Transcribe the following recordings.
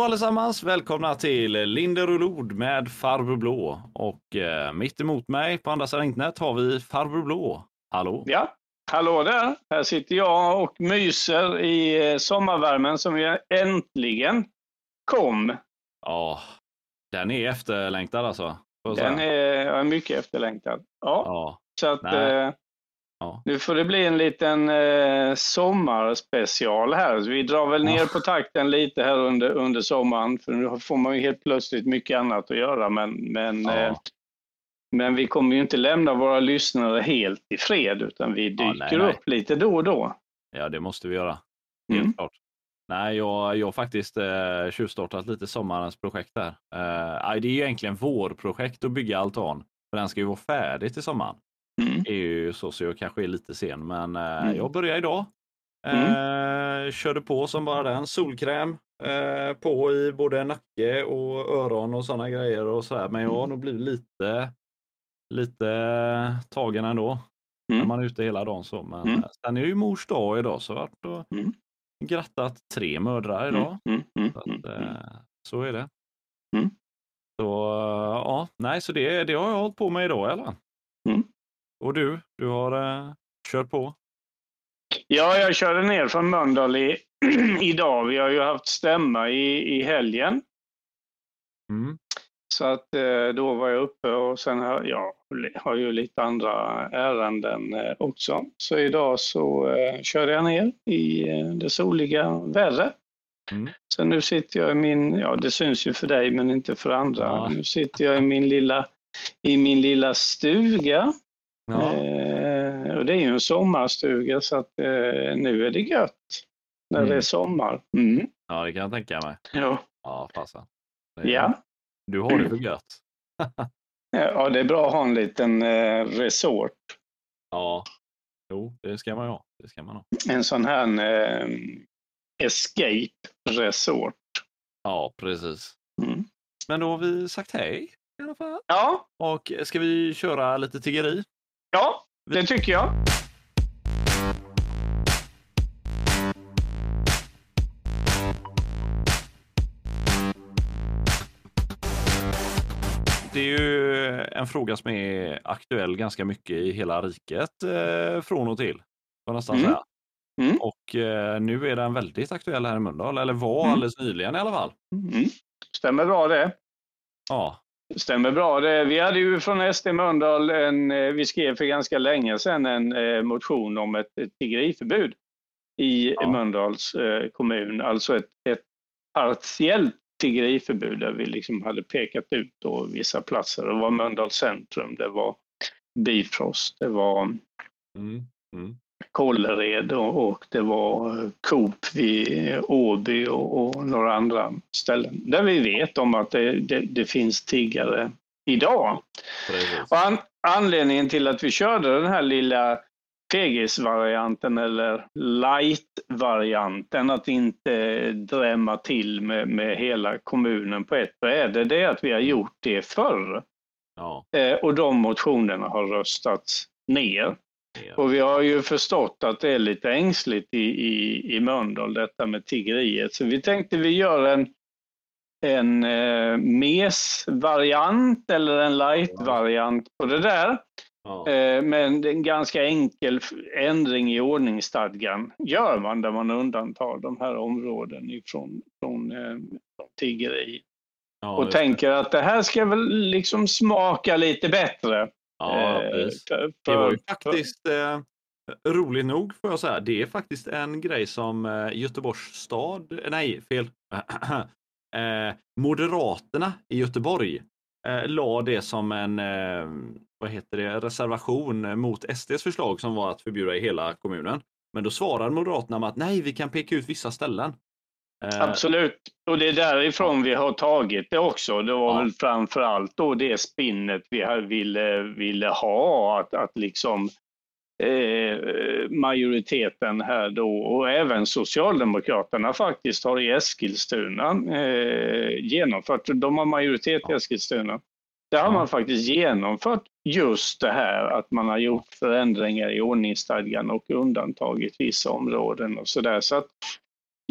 Hallå allesammans! Välkomna till Linder och Lod med Farbror Blå. Och eh, mitt emot mig på andra sidan internet har vi Farbror Blå. Hallå! Ja, hallå där! Här sitter jag och myser i eh, sommarvärmen som vi äntligen kom. Ja, den är efterlängtad alltså. Den är, är mycket efterlängtad. Ja, ja. så att eh, ja. nu får det bli en liten eh, sommarspecial här. vi drar väl ner på takten lite här under, under sommaren, för nu får man ju helt plötsligt mycket annat att göra. Men, men, eh, men vi kommer ju inte lämna våra lyssnare helt i fred, utan vi dyker nej, nej. upp lite då och då. Ja, det måste vi göra. Helt mm. klart. Nej, jag, jag har faktiskt eh, tjuvstartat lite sommarens projekt där. Eh, det är ju egentligen vårprojekt att bygga altan, för den ska ju vara färdig till sommaren. Mm. Är ju så, så jag kanske är lite sen, men eh, mm. jag börjar idag. Mm. Eh, körde på som bara den. Solkräm eh, på i både nacke och öron och sådana grejer och sådär. Men jag har nog blivit lite, lite tagen ändå. När mm. man är ute hela dagen så. Men mm. sen är det ju mors dag idag så vart och mm grattat tre mödrar mm, idag. Mm, mm, så, att, mm, mm. så, är det. Mm. Så ja, nej, så det, det har jag hållit på med idag eller? Och du, du har eh, kört på? Ja, jag körde ner från Mölndal i, idag. Vi har ju haft stämma i, i helgen. Mm. Så att eh, då var jag uppe och sen har jag har ju lite andra ärenden eh, också. Så idag så eh, körde jag ner i det soliga vädret. Mm. Så nu sitter jag i min, ja det syns ju för dig men inte för andra. Ja. Nu sitter jag i min lilla, i min lilla stuga. Ja. Eh, och det är ju en sommarstuga så att eh, nu är det gött när mm. det är mm. sommar. Mm. Ja det kan jag tänka mig. Ja. Ja, fasen. Ja. Du har det för gött. ja, det är bra att ha en liten eh, resort. Ja, jo, det ska man ha. Det ska man ha. En sån här eh, escape resort. Ja, precis. Mm. Men då har vi sagt hej i alla fall. Ja. Och ska vi köra lite tiggeri? Ja, det tycker jag. det är ju en fråga som är aktuell ganska mycket i hela riket eh, från och till. Får nästan mm. säga. Mm. Och eh, nu är den väldigt aktuell här i Mölndal, eller var mm. alldeles nyligen i alla fall. Mm. Stämmer bra det. Ja. Stämmer bra. Vi hade ju från SD Mölndal, en, eh, vi skrev för ganska länge sedan en eh, motion om ett, ett tiggeriförbud i ja. Mölndals eh, kommun, alltså ett, ett partiellt tiggeriförbud där vi liksom hade pekat ut då vissa platser. Det var Mölndals centrum, det var Bifrost, det var mm. Mm. Kållered och, och, det var Coop vid Åby och, och, några andra ställen där vi vet om att det, det, det finns tiggare idag. An, anledningen till att vi körde den här lilla PGS-varianten eller light-varianten, att inte drämma till med, med hela kommunen på ett bräde, det är att vi har gjort det förr. Ja. Eh, och de motionerna har röstats ner. Och vi har ju förstått att det är lite ängsligt i, i, i Mölndal, detta med tiggeriet. Så vi tänkte vi gör en, en eh, mes-variant eller en light-variant på det där. Ja. Eh, men en ganska enkel ändring i ordningsstadgan gör man där man undantar de här områden ifrån från, eh, tiggeri. Ja, och tänker att det här ska väl liksom smaka lite bättre. Ja, eh, för, det var ju faktiskt eh, roligt nog får jag säga. Det är faktiskt en grej som eh, Göteborgs stad, nej fel, eh, Moderaterna i Göteborg eh, la det som en eh, vad heter det, reservation mot SDs förslag som var att förbjuda i hela kommunen. Men då svarade Moderaterna med att nej, vi kan peka ut vissa ställen. Eh, Absolut, och det är därifrån vi har tagit det också. Det var ja. väl framför allt då det spinnet vi ville, ville ha, att, att liksom eh, majoriteten här då och även Socialdemokraterna faktiskt har i Eskilstuna eh, genomfört, de har majoritet i Eskilstuna. Där har man faktiskt genomfört just det här att man har gjort förändringar i ordningsstadgan och undantagit vissa områden och sådär. Så att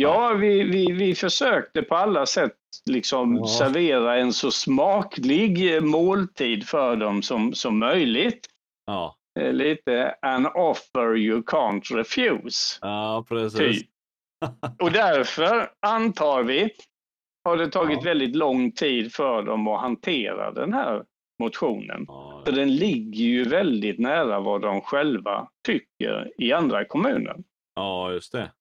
Ja, vi, vi, vi försökte på alla sätt liksom ja. servera en så smaklig måltid för dem som, som möjligt. Ja. Lite an offer you can't refuse. Ja, precis. Typ. Och därför antar vi har det tagit ja. väldigt lång tid för dem att hantera den här motionen. Ja. För den ligger ju väldigt nära vad de själva tycker i andra kommuner. Ja, just det.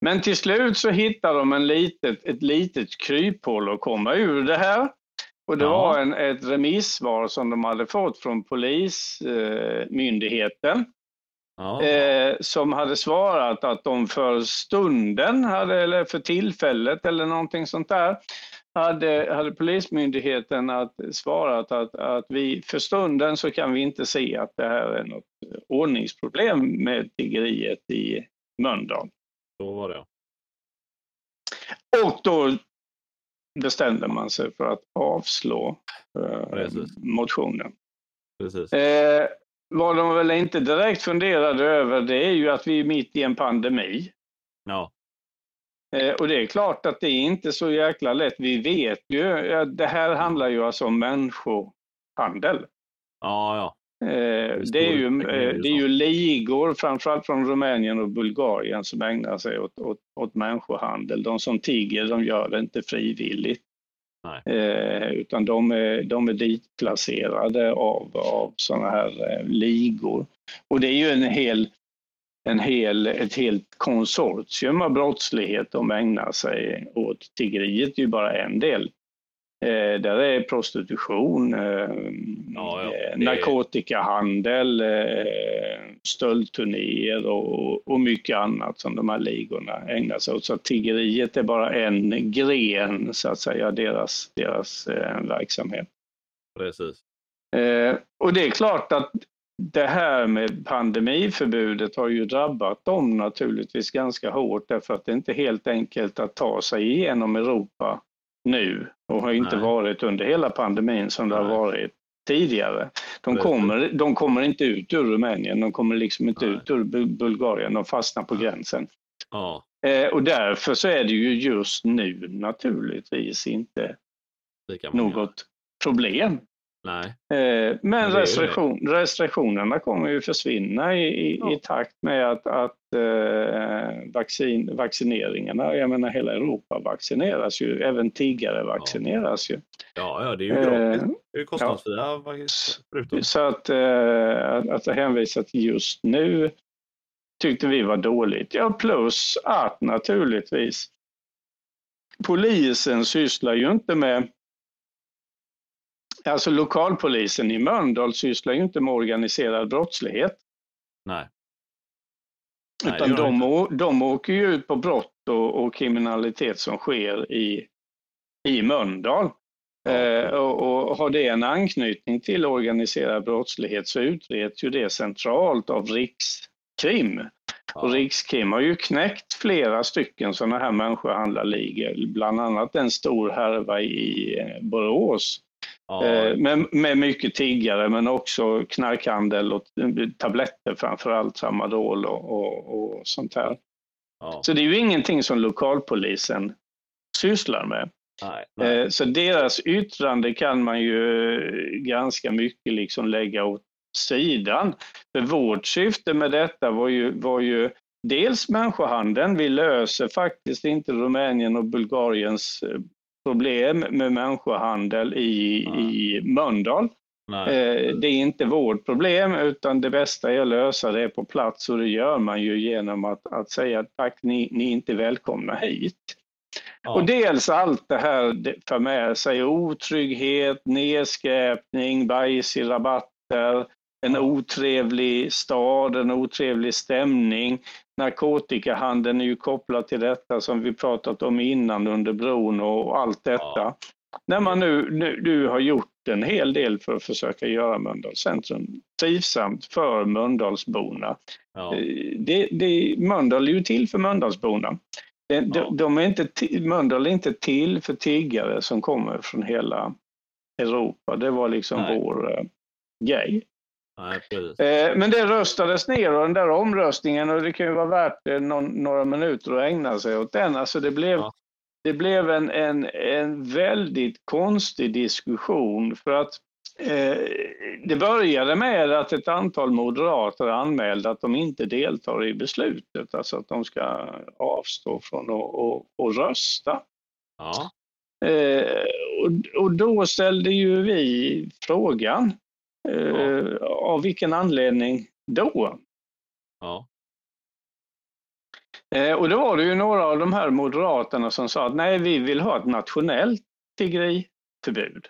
Men till slut så hittar de en litet, ett litet kryphål att komma ur det här. Och det ja. var en, ett remissvar som de hade fått från Polismyndigheten. Ja. Eh, som hade svarat att de för stunden, hade, eller för tillfället eller någonting sånt där, hade, hade Polismyndigheten att svarat att, att vi för stunden så kan vi inte se att det här är något ordningsproblem med tiggeriet i Mölndal. Så var det. Och då bestämde man sig för att avslå eh, motionen. Precis. Eh, vad de väl inte direkt funderade över det är ju att vi är mitt i en pandemi. Ja. Eh, och det är klart att det är inte så jäkla lätt. Vi vet ju att det här handlar ju alltså om människohandel. Ja, ja. Eh, det är, ju, eh, det är ju ligor, framförallt från Rumänien och Bulgarien, som ägnar sig åt, åt, åt människohandel. De som tigger, de gör det inte frivilligt. Eh, utan de är, de är ditplacerade av, av sådana här eh, ligor. Och det är ju en hel, en hel, ett helt konsortium av brottslighet de ägnar sig åt. Tiggeriet är ju bara en del. Eh, där är prostitution, eh, ja, ja. Eh, narkotikahandel, eh, stöldturnéer och, och mycket annat som de här ligorna ägnar sig åt. Så tiggeriet är bara en gren, så att säga, deras, deras eh, verksamhet. Precis. Eh, och det är klart att det här med pandemiförbudet har ju drabbat dem naturligtvis ganska hårt därför att det är inte helt enkelt att ta sig igenom Europa nu och har inte Nej. varit under hela pandemin som det Nej. har varit tidigare. De kommer, de kommer inte ut ur Rumänien, de kommer liksom inte Nej. ut ur Bulgarien, de fastnar på gränsen. Ja. Eh, och därför så är det ju just nu naturligtvis inte något problem Nej. Eh, men restriktion, restriktionerna kommer ju försvinna i, i, ja. i takt med att, att eh, vaccin, vaccineringarna, jag menar hela Europa vaccineras ju, även tiggare vaccineras ja. ju. Ja, ja, det är ju gratis. Eh, det är kostnadsfria ja. Så att, eh, att, att hänvisa till just nu tyckte vi var dåligt. Ja, plus att naturligtvis polisen sysslar ju inte med Alltså lokalpolisen i Mölndal sysslar ju inte med organiserad brottslighet. Nej. Utan de, de åker ju ut på brott och, och kriminalitet som sker i, i Mölndal. Ja. Eh, och, och, har det en anknytning till organiserad brottslighet så utreds ju det centralt av Rikskrim. Ja. Och Rikskrim har ju knäckt flera stycken sådana här människohandlarligor, bland annat en stor härva i eh, Borås Ja. Eh, med, med mycket tiggare men också knarkhandel och tabletter framförallt, tramadol och, och, och sånt här. Ja. Så det är ju ingenting som lokalpolisen sysslar med. Nej, nej. Eh, så deras yttrande kan man ju ganska mycket liksom lägga åt sidan. För vårt syfte med detta var ju, var ju dels människohandeln. Vi löser faktiskt inte Rumänien och Bulgariens eh, problem med människohandel i, i Mölndal. Eh, det är inte vårt problem utan det bästa är att lösa det på plats och det gör man ju genom att, att säga tack, ni, ni är inte välkomna hit. Ja. Och dels allt det här för med sig otrygghet, nedskräpning, bajs i rabatter, en otrevlig stad, en otrevlig stämning. Narkotikahandeln är ju kopplad till detta som vi pratat om innan under bron och allt detta. Ja. När man nu, nu, nu har gjort en hel del för att försöka göra Mölndals centrum trivsamt för Mölndalsborna. Ja. Eh, det, det, Mölndal är ju till för Mölndalsborna. De, ja. de är inte, Mölndal är inte till för tiggare som kommer från hela Europa. Det var liksom Nej. vår uh, grej. Nej, Men det röstades ner och den där omröstningen, och det kan ju vara värt någon, några minuter att ägna sig åt den. Alltså det blev, ja. det blev en, en, en väldigt konstig diskussion för att Eh, det började med att ett antal moderater anmälde att de inte deltar i beslutet, alltså att de ska avstå från att, att, att rösta. Ja. Eh, och, och, då ställde ju vi frågan, eh, ja. av vilken anledning då? Ja. Eh, och då var det ju några av de här moderaterna som sa att nej, vi vill ha ett nationellt tiggeriförbud.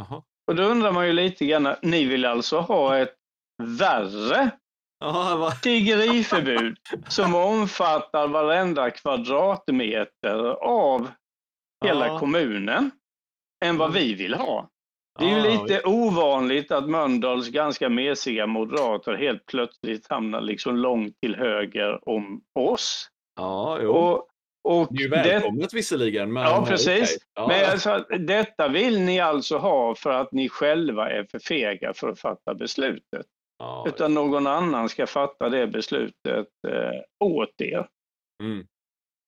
Aha. Och då undrar man ju lite grann, ni vill alltså ha ett värre tiggeriförbud som omfattar varenda kvadratmeter av hela ja. kommunen än vad vi vill ha. Det är ju lite ovanligt att Mölndals ganska mesiga moderater helt plötsligt hamnar liksom långt till höger om oss. Ja, jo. Och och det är ju välkommet det... visserligen. Men, ja, precis. Ja. Men alltså, detta vill ni alltså ha för att ni själva är för fega för att fatta beslutet. Ja, Utan ja. någon annan ska fatta det beslutet eh, åt er. Mm.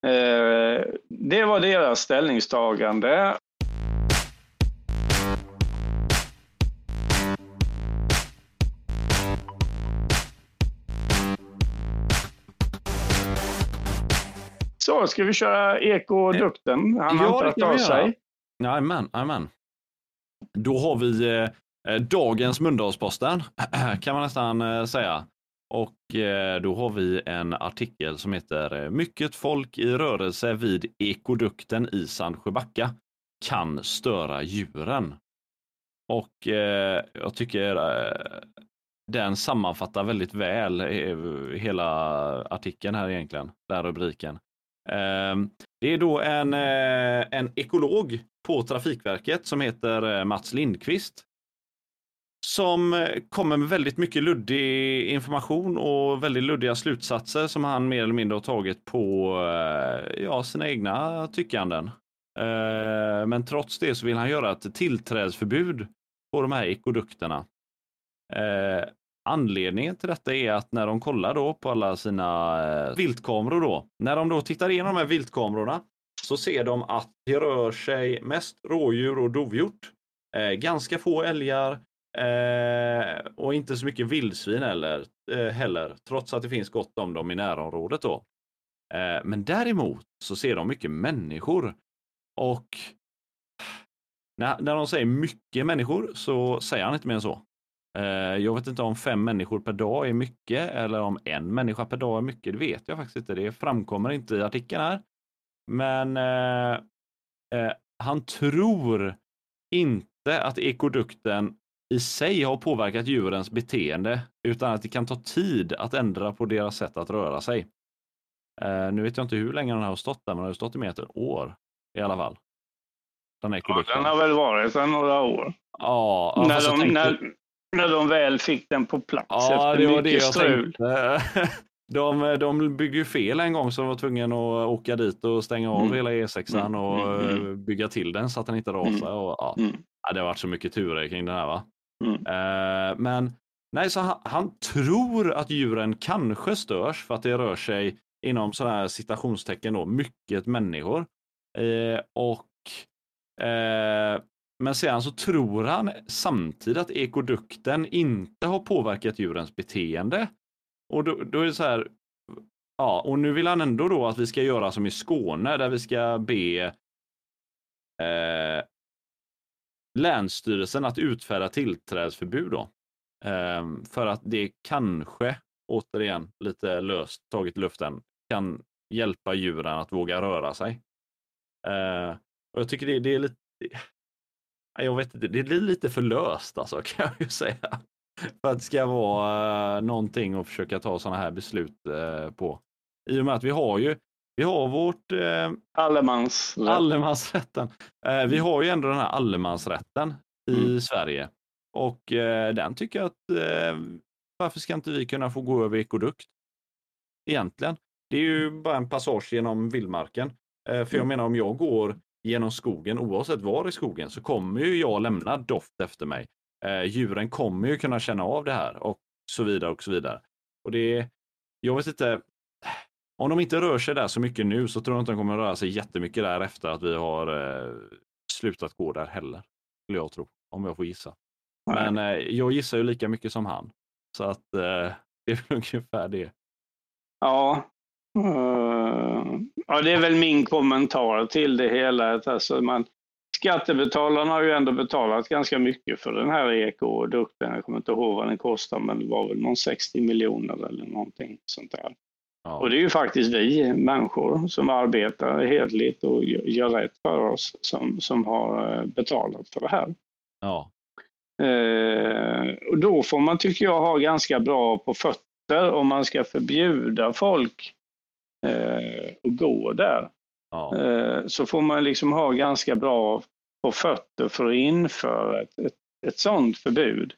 Eh, det var deras ställningstagande. Så, ska vi köra ekodukten? Han har ja, inte hört av sig. Jajamän, Då har vi eh, dagens Mölndalsposten, kan man nästan eh, säga. Och eh, då har vi en artikel som heter eh, Mycket folk i rörelse vid ekodukten i Sandsjöbacka kan störa djuren. Och eh, jag tycker eh, den sammanfattar väldigt väl hela artikeln här egentligen, den rubriken. Ehm, det är då en, eh, en ekolog på Trafikverket som heter eh, Mats Lindqvist som eh, kommer med väldigt mycket luddig information och väldigt luddiga slutsatser som han mer eller mindre har tagit på ja, sina egna tyckanden. Ehm, men trots det så vill han göra ett tillträdesförbud på de här ekodukterna. Ehm, Anledningen till detta är att när de kollar då på alla sina eh, viltkameror då, när de då tittar igenom de här viltkamerorna så ser de att det rör sig mest rådjur och dovhjort. Eh, ganska få älgar eh, och inte så mycket vildsvin heller, eh, heller, trots att det finns gott om dem i närområdet då. Eh, men däremot så ser de mycket människor och när, när de säger mycket människor så säger han inte mer än så. Eh, jag vet inte om fem människor per dag är mycket eller om en människa per dag är mycket. Det vet jag faktiskt inte. Det framkommer inte i artikeln här. Men eh, eh, han tror inte att ekodukten i sig har påverkat djurens beteende utan att det kan ta tid att ändra på deras sätt att röra sig. Eh, nu vet jag inte hur länge den har stått där, men den har stått i mer än ett år i alla fall. Den, ja, den har väl varit sedan några år. Ja, när, de, tänkte... när, när de väl fick den på plats ja, efter det var mycket det strul. De, de byggde ju fel en gång så de var tvungna att åka dit och stänga av mm. hela E6 mm. och mm. mm, mm. bygga till den så att den inte rasar. Mm. Och, ja. Ja. det har varit så mycket turer kring den här. Va? Uh, men nej, så han, han, tror att djuren kanske störs för att det rör sig inom sådana här citationstecken då, mycket människor. Uh, och uh, men sedan så tror han samtidigt att ekodukten inte har påverkat djurens beteende. Och då, då är det så här, ja, och nu vill han ändå då att vi ska göra som i Skåne där vi ska be eh, Länsstyrelsen att utfärda tillträdesförbud då. Eh, för att det kanske, återigen lite löst taget i luften, kan hjälpa djuren att våga röra sig. Eh, och Jag tycker det, det är lite jag vet inte, det blir lite för löst alltså kan jag ju säga. För att det ska vara uh, någonting att försöka ta sådana här beslut uh, på. I och med att vi har ju vi har vårt uh, Allemansrätt. allemansrätten. Uh, vi har ju ändå den här allemansrätten i mm. Sverige och den tycker jag att varför ska inte vi kunna få gå över ekodukt? Egentligen. Det är ju bara en passage genom vildmarken. För jag mm. menar om jag går genom skogen, oavsett var i skogen, så kommer ju jag lämna doft efter mig. Eh, djuren kommer ju kunna känna av det här och så vidare och så vidare. Och det, jag vet inte, om de inte rör sig där så mycket nu så tror jag inte de kommer röra sig jättemycket där efter att vi har eh, slutat gå där heller. Skulle jag tro, om jag får gissa. Men eh, jag gissar ju lika mycket som han. Så att eh, det är väl ungefär det. Ja. Uh, ja, det är väl min kommentar till det hela. Att alltså man, skattebetalarna har ju ändå betalat ganska mycket för den här ekodukten. Jag kommer inte ihåg vad den kostar, men det var väl någon 60 miljoner eller någonting sånt där. Ja. Och det är ju faktiskt vi människor som arbetar hedligt och gör rätt för oss som, som har eh, betalat för det här. Ja. Eh, och då får man, tycker jag, ha ganska bra på fötter om man ska förbjuda folk eh, att gå där. Ja. Eh, så får man liksom ha ganska bra på fötter för att införa ett, ett, ett sådant förbud.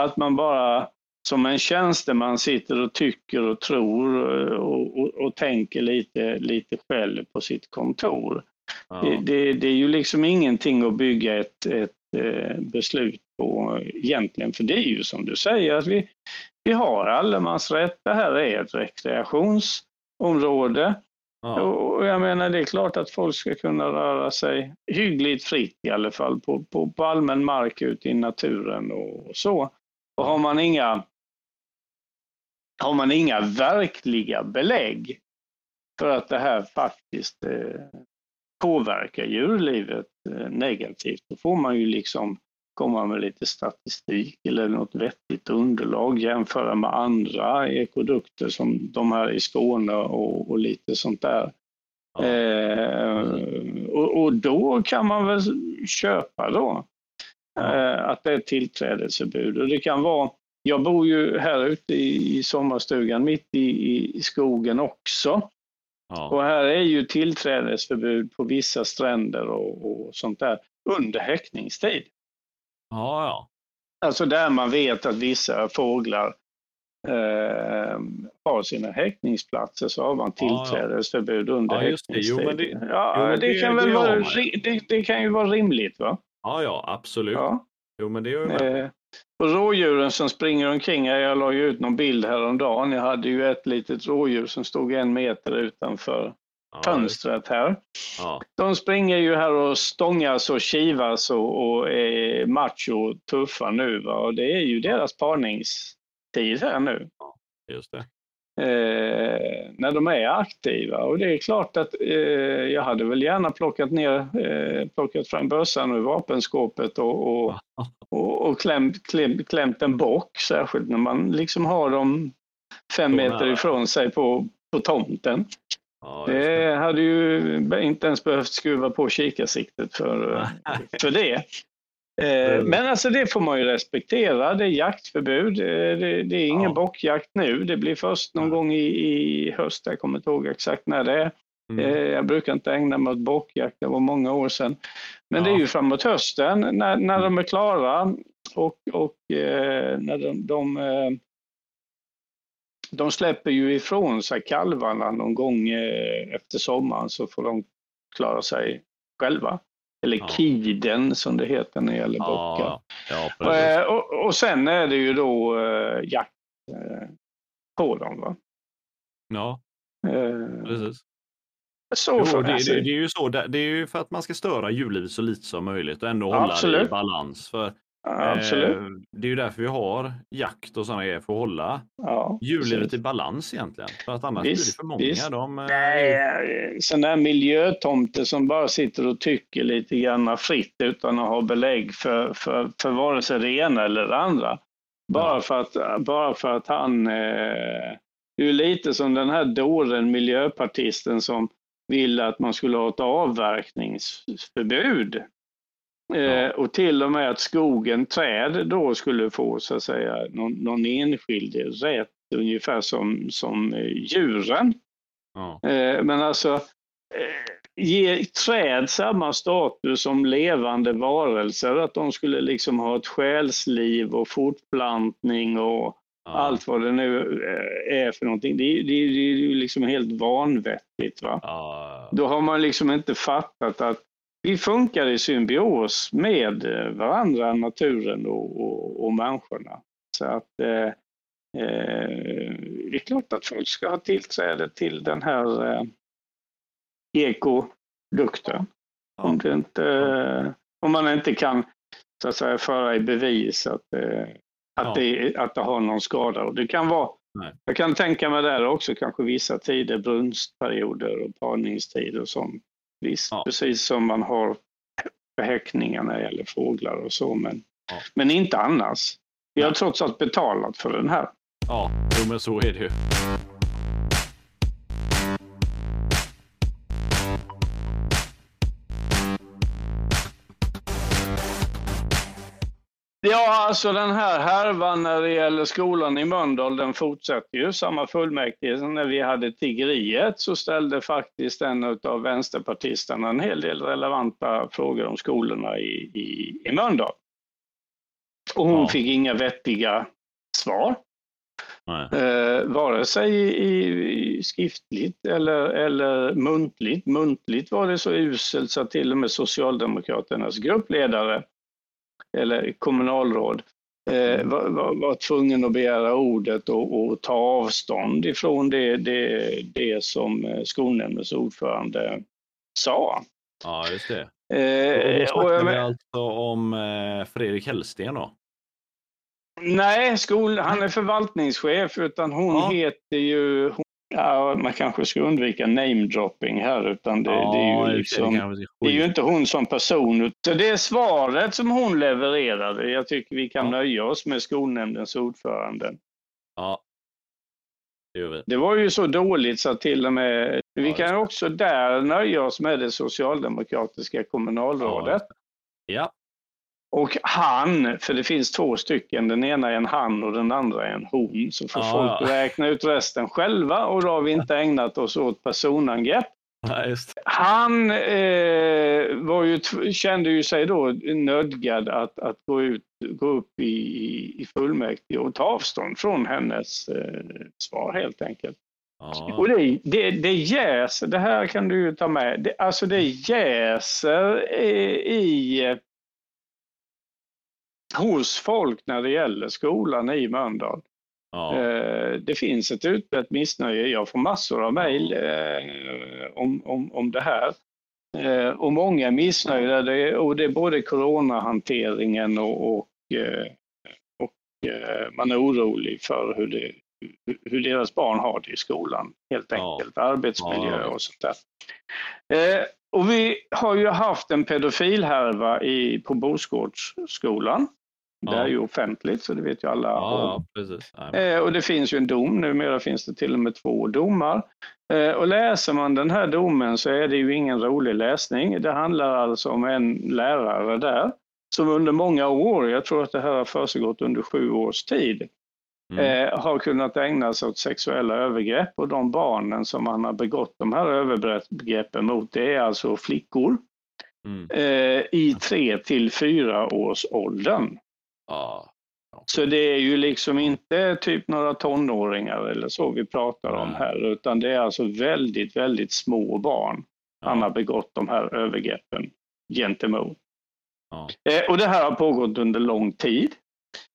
Att man bara som en tjänsteman sitter och tycker och tror och, och, och tänker lite, lite själv på sitt kontor. Ja. Det, det, det, är ju liksom ingenting att bygga ett, ett eh, beslut på egentligen, för det är ju som du säger att vi, vi har allemansrätt, det här är ett rekreationsområde. Ja. Och jag menar, det är klart att folk ska kunna röra sig hyggligt fritt i alla fall på, på, på allmän mark ute i naturen och så. Och har man inga har man inga verkliga belägg för att det här faktiskt eh, påverkar djurlivet eh, negativt, då får man ju liksom komma med lite statistik eller något vettigt underlag, jämföra med andra ekodukter som de här i Skåne och, och lite sånt där. Ja. Eh, och, och, då kan man väl köpa då ja. eh, att det är tillträdesförbud. Och det kan vara jag bor ju här ute i, sommarstugan mitt i, i skogen också. Ja. Och här är ju tillträdesförbud på vissa stränder och, och sånt där under häckningstid. Ja, ja. Alltså där man vet att vissa fåglar eh, har sina häckningsplatser så har man tillträdesförbud ja, ja. under ja, häckningstid. Det. Jo, men det, ja, jo, det, det, kan väl vara, det, det, kan ju vara rimligt va? Ja, ja, absolut. Ja. Jo, men det gör jag eh, och rådjuren som springer omkring här, jag la ju ut någon bild häromdagen. Jag hade ju ett litet rådjur som stod en meter utanför fönstret här. Ja. De springer ju här och stångas och kivas och, och är macho tuffa nu. Va? Och det är ju deras parningstid här nu. Ja, just det eh, när de är aktiva. Och det är klart att eh, jag hade väl gärna plockat ner, eh, plockat fram bössan ur vapenskåpet och, och, och, och klämt, klämt, klämt en bock, särskilt när man liksom har dem fem meter ifrån sig på, på tomten. Ja, det. det hade ju inte ens behövt skruva på kikarsiktet för, för det. Eh, men alltså det får man ju respektera. Det är jaktförbud. Eh, det, det är ingen ja. bockjakt nu. Det blir först någon gång i, i höst. Jag kommer inte ihåg exakt när det är. Mm. Eh, jag brukar inte ägna mig åt bockjakt. Det var många år sedan. Men ja. det är ju framåt hösten när, när mm. de är klara och, och när de, de, de släpper ju ifrån sig kalvarna någon gång efter sommaren så får de klara sig själva. Eller ja. kiden som det heter när det gäller bockar. Ja, ja, eh, och, och, sen är det ju då uh, jakt på dem. Va? Ja, uh, precis. Så jo, det, det, det, är ju så, det är ju för att man ska störa djurlivet så lite som möjligt och ändå hålla det i balans. För Absolut. Eh, det är ju därför vi har jakt och sådana grejer, för att hålla ja, djurlivet i balans egentligen. För att annars visst, blir det för många. Visst. De, eh... Nej, sån där miljötomte som bara sitter och tycker lite grann fritt utan att ha belägg för, för, för vare sig det ena eller det andra. Bara, ja. för, att, bara för att han... Eh, det är lite som den här dåren, miljöpartisten som ville att man skulle ha ett avverkningsförbud Eh, och till och med att skogen, träd då skulle få så att säga någon, någon enskild rätt ungefär som, som eh, djuren. Ja. Eh, men alltså ge träd samma status som levande varelser, att de skulle liksom ha ett själsliv och fortplantning och ja. allt vad det nu är för någonting. Det, det, det är ju liksom helt vanvettigt. Va? Ja. Då har man liksom inte fattat att vi funkar i symbios med varandra, naturen och, och, och människorna. Så att eh, eh, det är klart att folk ska ha tillträde till den här eh, ekodukten. Ja. Om, det inte, om man inte kan så att säga, föra i bevis att, eh, att, ja. det, att det har någon skada. Och det kan vara, Nej. jag kan tänka mig där också kanske vissa tider, brunstperioder och parningstider och sånt. Visst, ja. precis som man har för häckningar när det gäller fåglar och så, men, ja. men inte annars. Vi har trots allt betalat för den här. Ja, men så är det ju. Ja, alltså den här härvan när det gäller skolan i Mölndal, den fortsätter ju. Samma fullmäktige som när vi hade tiggeriet så ställde faktiskt en av vänsterpartisterna en hel del relevanta frågor om skolorna i, i, i Mölndal. Och hon ja. fick inga vettiga svar. Eh, vare sig i, i, skriftligt eller, eller muntligt. Muntligt var det så uselt så att till och med Socialdemokraternas gruppledare eller kommunalråd eh, mm. var, var, var, tvungen att begära ordet och, och ta avstånd ifrån det, det, det som eh, skolnämndens ordförande sa. Ja, just det. Eh, och då snackar vi alltså om eh, Fredrik Hellsten då? Nej, skol, han är förvaltningschef utan hon ja. heter ju, ja, man kanske ska undvika namedropping här utan det, ja, det är ju liksom, det är ju inte hon som person. Så det är svaret som hon levererade. Jag tycker vi kan ja. nöja oss med skolnämndens ordförande. Ja. Det, det var ju så dåligt så att till och med, vi kan också där nöja oss med det socialdemokratiska kommunalrådet. Ja. Och han, för det finns två stycken, den ena är en han och den andra är en hon, så får ja, folk räkna ut resten själva och då har vi inte ägnat oss åt personangrepp. Ja, han eh, var ju, kände ju sig då nödgad att, att gå, ut, gå upp i, i fullmäktige och ta avstånd från hennes eh, svar helt enkelt. Ja. Och det, det, det jäser, det här kan du ju ta med, det, alltså det jäser i, i hos folk när det gäller skolan i Mölndal. Ja. Eh, det finns ett utbrett missnöje. Jag får massor av mejl eh, om, om, om det här. Eh, och många är missnöjda. Och det är både coronahanteringen och, och, och man är orolig för hur, det, hur deras barn har det i skolan. Helt enkelt. Ja. Arbetsmiljö och sånt där. Och vi har ju haft en pedofilhärva i, på Bosgårdsskolan. Det är ju offentligt, så det vet ju alla ja, precis. Eh, och det finns ju en dom, numera finns det till och med två domar. Eh, och läser man den här domen så är det ju ingen rolig läsning. Det handlar alltså om en lärare där som under många år, jag tror att det här har försiggått under sju års tid, mm. eh, har kunnat ägna sig åt sexuella övergrepp och de barnen som han har begått de här övergreppen mot, det är alltså flickor mm. eh, i tre till fyra års åldern. Ja. Så det är ju liksom inte typ några tonåringar eller så vi pratar om här, utan det är alltså väldigt, väldigt små barn han har begått de här övergreppen gentemot. Ja. Eh, och det här har pågått under lång tid.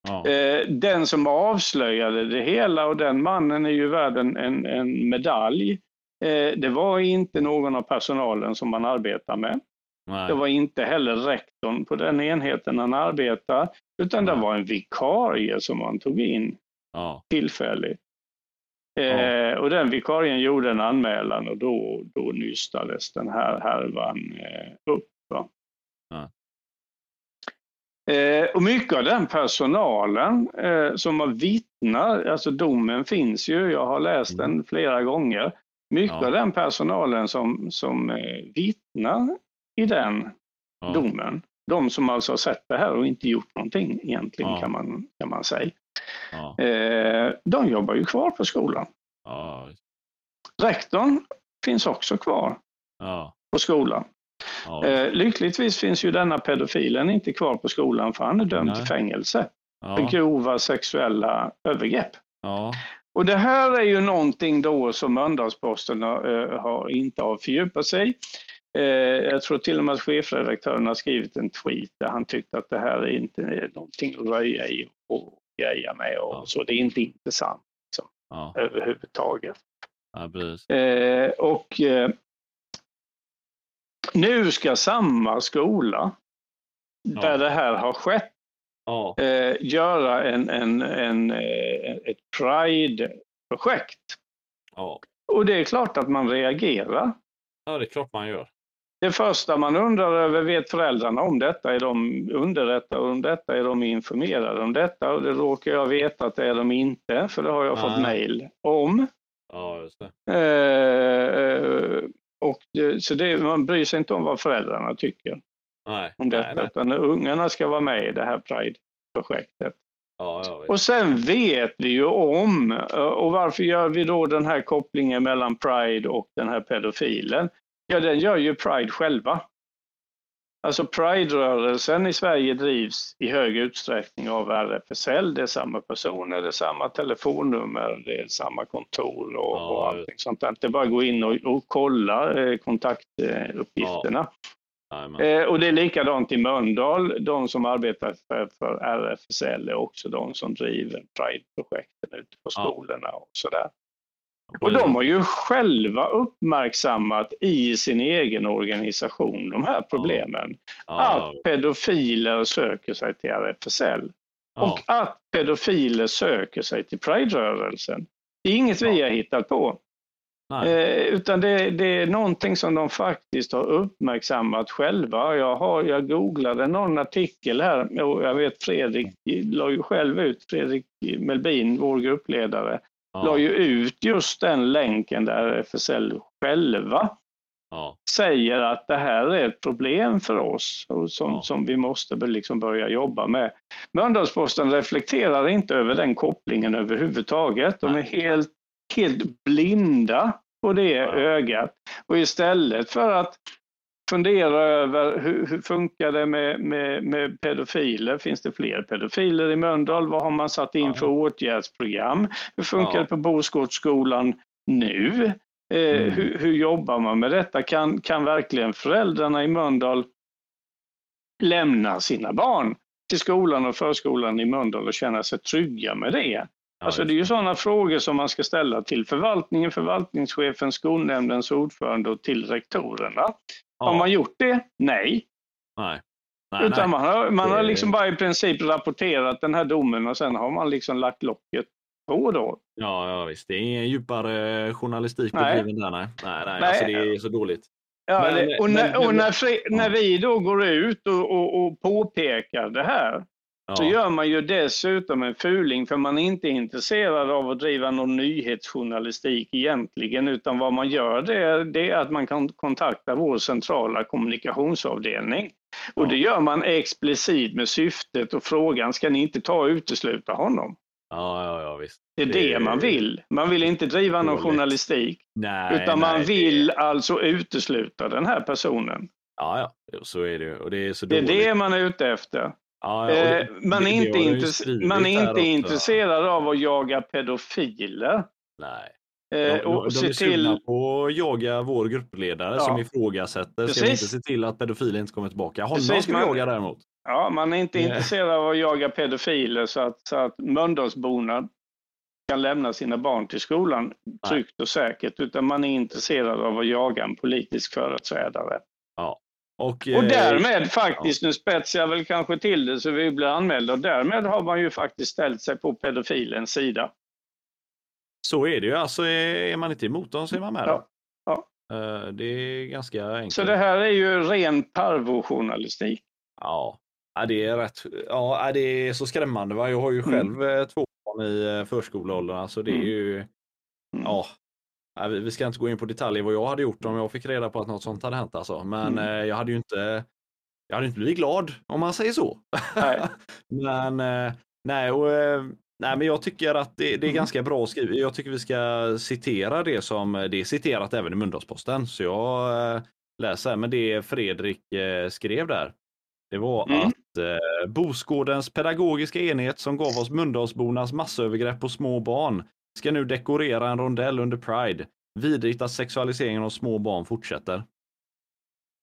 Ja. Eh, den som avslöjade det hela och den mannen är ju värd en, en, en medalj. Eh, det var inte någon av personalen som man arbetar med. Nej. Det var inte heller rektorn på den enheten han arbetade, utan Nej. det var en vikarie som man tog in ja. tillfälligt. Ja. Eh, och den vikarien gjorde en anmälan och då, då nystades den här härvan eh, upp. Ja. Eh, och mycket av den personalen eh, som har vittnat, alltså domen finns ju, jag har läst mm. den flera gånger. Mycket av den personalen som, som eh, vittnar i den ja. domen. De som alltså har sett det här och inte gjort någonting egentligen ja. kan, man, kan man säga. Ja. Eh, de jobbar ju kvar på skolan. Ja. Rektorn finns också kvar på skolan. Eh, lyckligtvis finns ju denna pedofilen inte kvar på skolan för han är dömd Nej. till fängelse för grova sexuella övergrepp. Och det här är ju någonting då som Mölndalsposten har, eh, har, inte har fördjupat sig jag tror till och med att chefredaktören har skrivit en tweet där han tyckte att det här är inte någonting att röja i och greja med och ja. så. Det är inte intressant liksom, ja. överhuvudtaget. Ja, eh, och eh, nu ska samma skola där det här har skett eh, göra en, en, en, eh, ett Pride-projekt. Och det är klart att man reagerar. Ja, det är klart man gör. Det första man undrar över, vet föräldrarna om detta? Är de underrättade om detta? Är de informerade om detta? Och det råkar jag veta att det är de inte, för det har jag Nej. fått mejl om. Ja, just det. Eh, och det, så det, man bryr sig inte om vad föräldrarna tycker nej, om detta, nej, nej. utan ungarna ska vara med i det här Pride-projektet. Ja, ja, och sen vet vi ju om, och varför gör vi då den här kopplingen mellan Pride och den här pedofilen? Ja, den gör ju Pride själva. Alltså Pride-rörelsen i Sverige drivs i hög utsträckning av RFSL. Det är samma personer, det är samma telefonnummer, det är samma kontor och, ja, och allting sånt där. Det är bara att gå in och, och kolla eh, kontaktuppgifterna. Ja. Eh, och det är likadant i Mölndal. De som arbetar för, för RFSL är också de som driver Pride-projekten ute på skolorna och sådär. Och de har ju själva uppmärksammat i sin egen organisation de här problemen. Ja. Att pedofiler söker sig till RFSL. Ja. Och att pedofiler söker sig till Pride-rörelsen. Det är inget ja. vi har hittat på. Eh, utan det, det, är någonting som de faktiskt har uppmärksammat själva. Jag, har, jag googlade någon artikel här och jag vet Fredrik la ju själv ut, Fredrik Melbin, vår gruppledare, ja. la ju ut just den länken där FSL själva ja. säger att det här är ett problem för oss och som, ja. som vi måste liksom börja jobba med. Mölndalsposten reflekterar inte över den kopplingen överhuvudtaget. De är helt, helt blinda på det ögat. Och istället för att fundera över hur, hur funkar det med, med, med, pedofiler? Finns det fler pedofiler i Mölndal? Vad har man satt in för åtgärdsprogram? Hur funkar ja. det på Boskårdsskolan nu? Eh, mm. hur, hur, jobbar man med detta? Kan, kan verkligen föräldrarna i Mölndal lämna sina barn till skolan och förskolan i Mölndal och känna sig trygga med det? Alltså det är ju sådana frågor som man ska ställa till förvaltningen, förvaltningschefen, skolnämndens ordförande och till rektorerna. Ja. Har man gjort det? Nej. Nej. nej Utan nej. man har, man har liksom bara i princip rapporterat den här domen och sen har man liksom lagt locket på då. Ja, ja visst. Det är ingen djupare journalistik bedriven där. Nej, nej, nej. nej. Alltså, det är så dåligt. Ja, men, och, när, men, och när, fri, när, vi då går ut och, och, och påpekar det här Ja. Så gör man ju dessutom en fuling för man är inte intresserad av att driva någon nyhetsjournalistik egentligen utan vad man gör det är, det är att man kan kontakta vår centrala kommunikationsavdelning. Ja. Och det gör man explicit med syftet och frågan, ska ni inte ta och utesluta honom? Ja, ja, ja visst. Det är det, det man vill. Man vill inte driva någon journalistik. Nej, utan man nej, vill det... alltså utesluta den här personen. Ja, ja, så är det och det är så Det är det man är ute efter. Ja, det, eh, man är inte, intresse man är inte intresserad av att jaga pedofiler. Nej. Eh, de, och de, de är till... på att jaga vår gruppledare ja. som ifrågasätter. Ska vi inte se till att pedofiler inte kommer tillbaka? Honom Precis, ska vi man... jaga däremot. Ja, man är inte yeah. intresserad av att jaga pedofiler så att, så att Mölndalsborna kan lämna sina barn till skolan tryggt och säkert, utan man är intresserad av att jaga en politisk företrädare. Och, och därmed faktiskt, ja. nu spetsar jag väl kanske till det så vi blir anmälda, och därmed har man ju faktiskt ställt sig på pedofilens sida. Så är det ju, alltså är man inte emot dem så är man med. Ja. ja. Eh, det är ganska enkelt. Så det här är ju ren parvojournalistik. Ja. ja, det är rätt. Ja, det är så skrämmande. Va? Jag har ju mm. själv mm. två barn i eh, förskoleåldern, alltså det är mm. ju mm. Ja, vi ska inte gå in på detaljer vad jag hade gjort om jag fick reda på att något sånt hade hänt. Alltså. Men mm. Eh, jag hade ju inte jag hade inte blivit glad om man säger så. Nej. men eh, nej, och, eh, nej, men jag tycker att det, det är mm. ganska bra skrivet. Jag tycker vi ska citera det som det är citerat även i Mölndalsposten. Så jag läser, men det Fredrik skrev där. Det var mm. att eh, Bosgårdens pedagogiska enhet som gav oss Mölndalsbornas massövergrepp på små barn ska nu dekorera en rondell under Pride. Vidrigt att sexualiseringen av små barn fortsätter.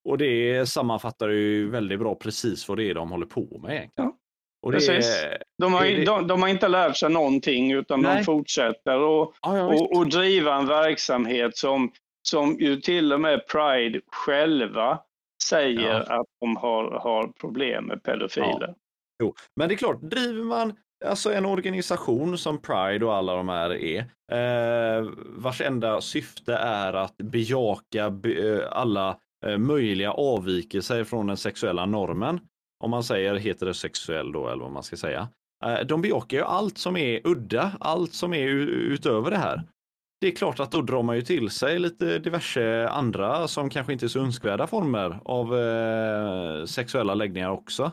och det sammanfattar ju väldigt bra precis vad det är de håller på med egentligen. Ja. Och precis. de, har, det... de, de, har inte lärt sig någonting utan Nej. de fortsätter och, ja, ja, och, och driva en verksamhet som, som ju till och med Pride själva säger att de har, har problem med pedofiler. Jo, men det är klart, driver man alltså en organisation som Pride och alla de här är, eh, vars enda syfte är att bejaka be, eh, alla eh, möjliga avvikelser från den sexuella normen, om man säger heterosexuell då, eller vad man ska säga. Eh, de bejakar ju allt som är udda, allt som är utöver det här. Det är klart att då drar man ju till sig lite diverse andra som kanske inte är så önskvärda former av eh, sexuella läggningar också.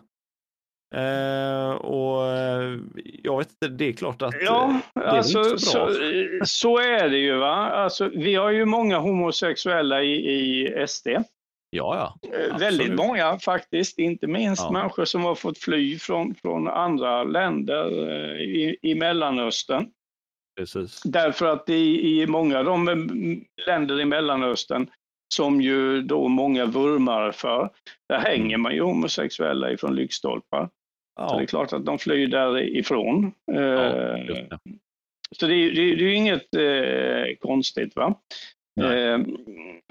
Eh, och eh, jag vet inte, det är klart att ja, det är alltså, inte så bra. Så, så, är det ju. va. Alltså, vi har ju många homosexuella i, i SD. Ja, ja. Eh, väldigt många faktiskt, inte minst ja. människor som har fått fly från, från andra länder i, i Mellanöstern. Precis. Därför att i, i många av de länder i Mellanöstern som ju då många vurmar för, där hänger man ju homosexuella ifrån lyktstolpar. Ja. Så det är klart att de flyr därifrån. Ja, det. Eh, så det är, det är, det är inget eh, konstigt. va? Eh,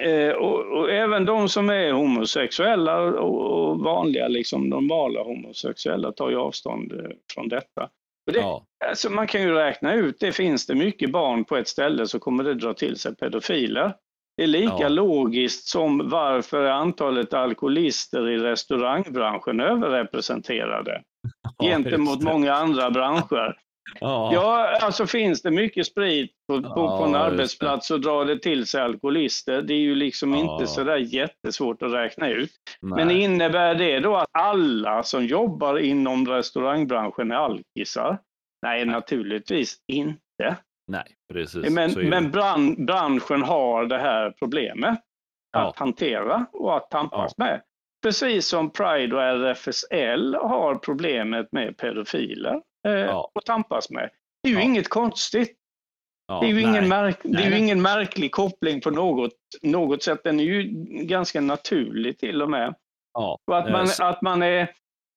eh, och, och, även de som är homosexuella och, och, vanliga, liksom normala homosexuella tar ju avstånd eh, från detta. Det, ja. alltså man kan ju räkna ut, det finns det mycket barn på ett ställe så kommer det dra till sig pedofiler. Det är lika ja. logiskt som varför antalet alkoholister i restaurangbranschen överrepresenterade gentemot många andra branscher. Ja. ja, alltså finns det mycket sprit på, på, ja, på en arbetsplats så drar det till sig alkoholister. Det är ju liksom ja. inte sådär jättesvårt att räkna ut. Nej. Men innebär det då att alla som jobbar inom restaurangbranschen är alkisar? Nej, naturligtvis inte. Nej, precis. Men, men bran, branschen har det här problemet att hantera och att tampas med. Precis som Pride och RFSL har problemet med pedofiler eh, ja. att tampas med. Det är ju ja. inget konstigt. Ja, det är ju ingen, märk, det är ju ingen märklig koppling på något, något sätt. Den är ju ganska naturlig till och med. Ja, och att, man, så... att man är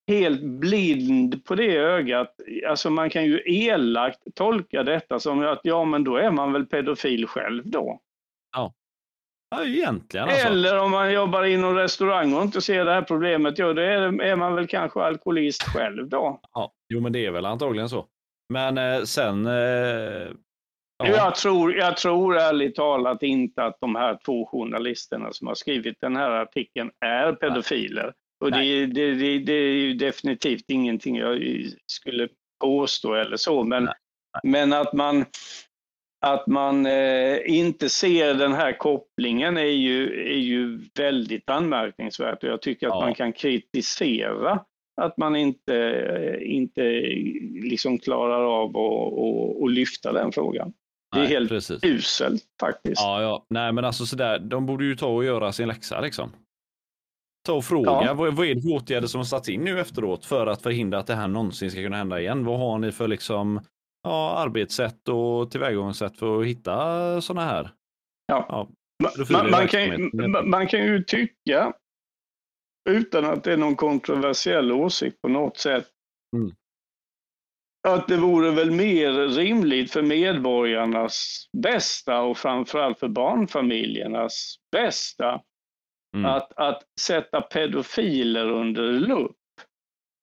helt blind på det ögat. Alltså man kan ju elakt tolka detta som att ja, men då är man väl pedofil själv då. Ja, egentligen. Alltså. Eller om man jobbar inom restaurang och inte ser det här problemet, ja, då är, är man väl kanske alkoholist själv då. Ja, jo, men det är väl antagligen så. Men eh, sen... Eh, ja. jag, tror, jag tror ärligt talat inte att de här två journalisterna som har skrivit den här artikeln är pedofiler. Nej. Och det, det, det, det, är ju definitivt ingenting jag skulle påstå eller så, men, Nej. men att man att man eh, inte ser den här kopplingen är ju, är ju väldigt anmärkningsvärt och jag tycker att ja. man kan kritisera att man inte, eh, inte liksom klarar av att lyfta den frågan. Det är helt precis. uselt faktiskt. Ja, ja. Nej, men alltså sådär, de borde ju ta och göra sin läxa liksom. Ta och fråga, ja. vad, vad är det för åtgärder som har satts in nu efteråt för att förhindra att det här någonsin ska kunna hända igen? Vad har ni för liksom ja, arbetssätt och tillvägagångssätt för att hitta sådana här. Ja. ja man, man, kan, man kan ju tycka, utan att det är någon kontroversiell åsikt på något sätt, mm. att det vore väl mer rimligt för medborgarnas bästa och framförallt för barnfamiljernas bästa mm. att, att sätta pedofiler under lupp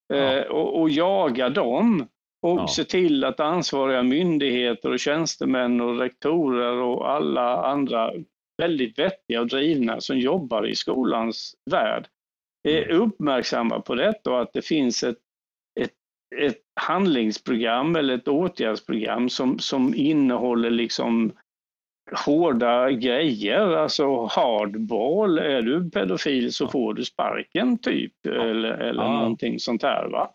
ja. eh, och, och jaga dem och ja. se till att ansvariga myndigheter och tjänstemän och rektorer och alla andra väldigt vettiga och drivna som jobbar i skolans värld är mm. uppmärksamma på detta och att det finns ett, ett, ett handlingsprogram eller ett åtgärdsprogram som, som innehåller liksom hårda grejer, alltså hardball. Är du pedofil så får du sparken typ eller, eller ja. någonting sånt här. Va?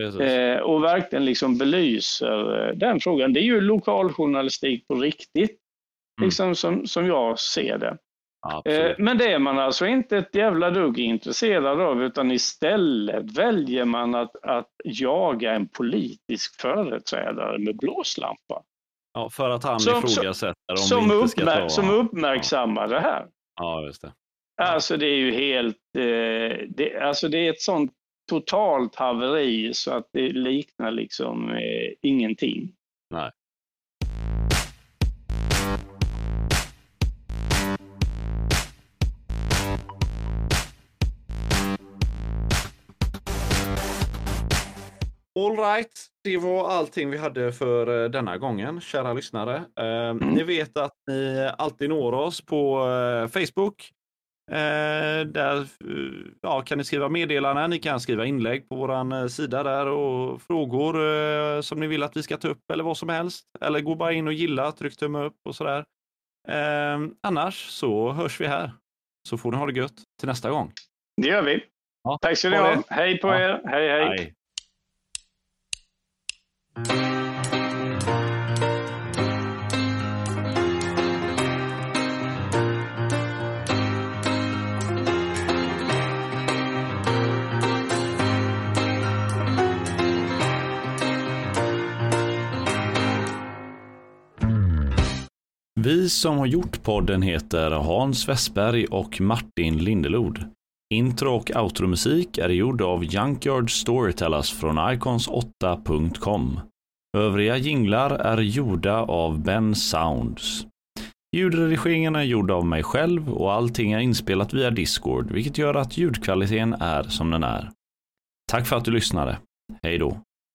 Eh, och verkligen liksom belyser eh, den frågan. Det är ju lokaljournalistik på riktigt, mm. liksom som, som jag ser det. Eh, men det är man alltså inte ett jävla dugg intresserad av utan istället väljer man att, att jaga en politisk företrädare med blåslampa. Ja, för att han ifrågasätter om som, vi inte ska ta... Som uppmärksammar ja. det här. Ja, just det. Alltså det är ju helt, eh, det, alltså det är ett sånt totalt haveri så att det liknar liksom eh, ingenting. Nej. Alright, det var allting vi hade för eh, denna gången, kära lyssnare. Eh, mm. Ni vet att ni alltid når oss på eh, Facebook. Eh, där eh, ja, kan ni skriva meddelanden, ni kan skriva inlägg på vår eh, sida där och frågor som ni vill att vi ska ta upp eller vad som helst. Eller gå bara in och gilla, tryck tumme upp och sådär. annars så hörs vi här. Så får ni ha det gött till nästa gång. Det gör vi. Ja, Tack ska ni ha. Hej på ja. er. hej. hej. hej. Vi som har gjort podden heter Hans Westberg och Martin Lindelod. Intro och outromusik är gjord av Junkyard Storytellers från icons8.com. Övriga jinglar är gjorda av Ben Sounds. Ljudredigeringen är gjord av mig själv och allting är inspelat via Discord, vilket gör att ljudkvaliteten är som den är. Tack för att du lyssnade. Hej då!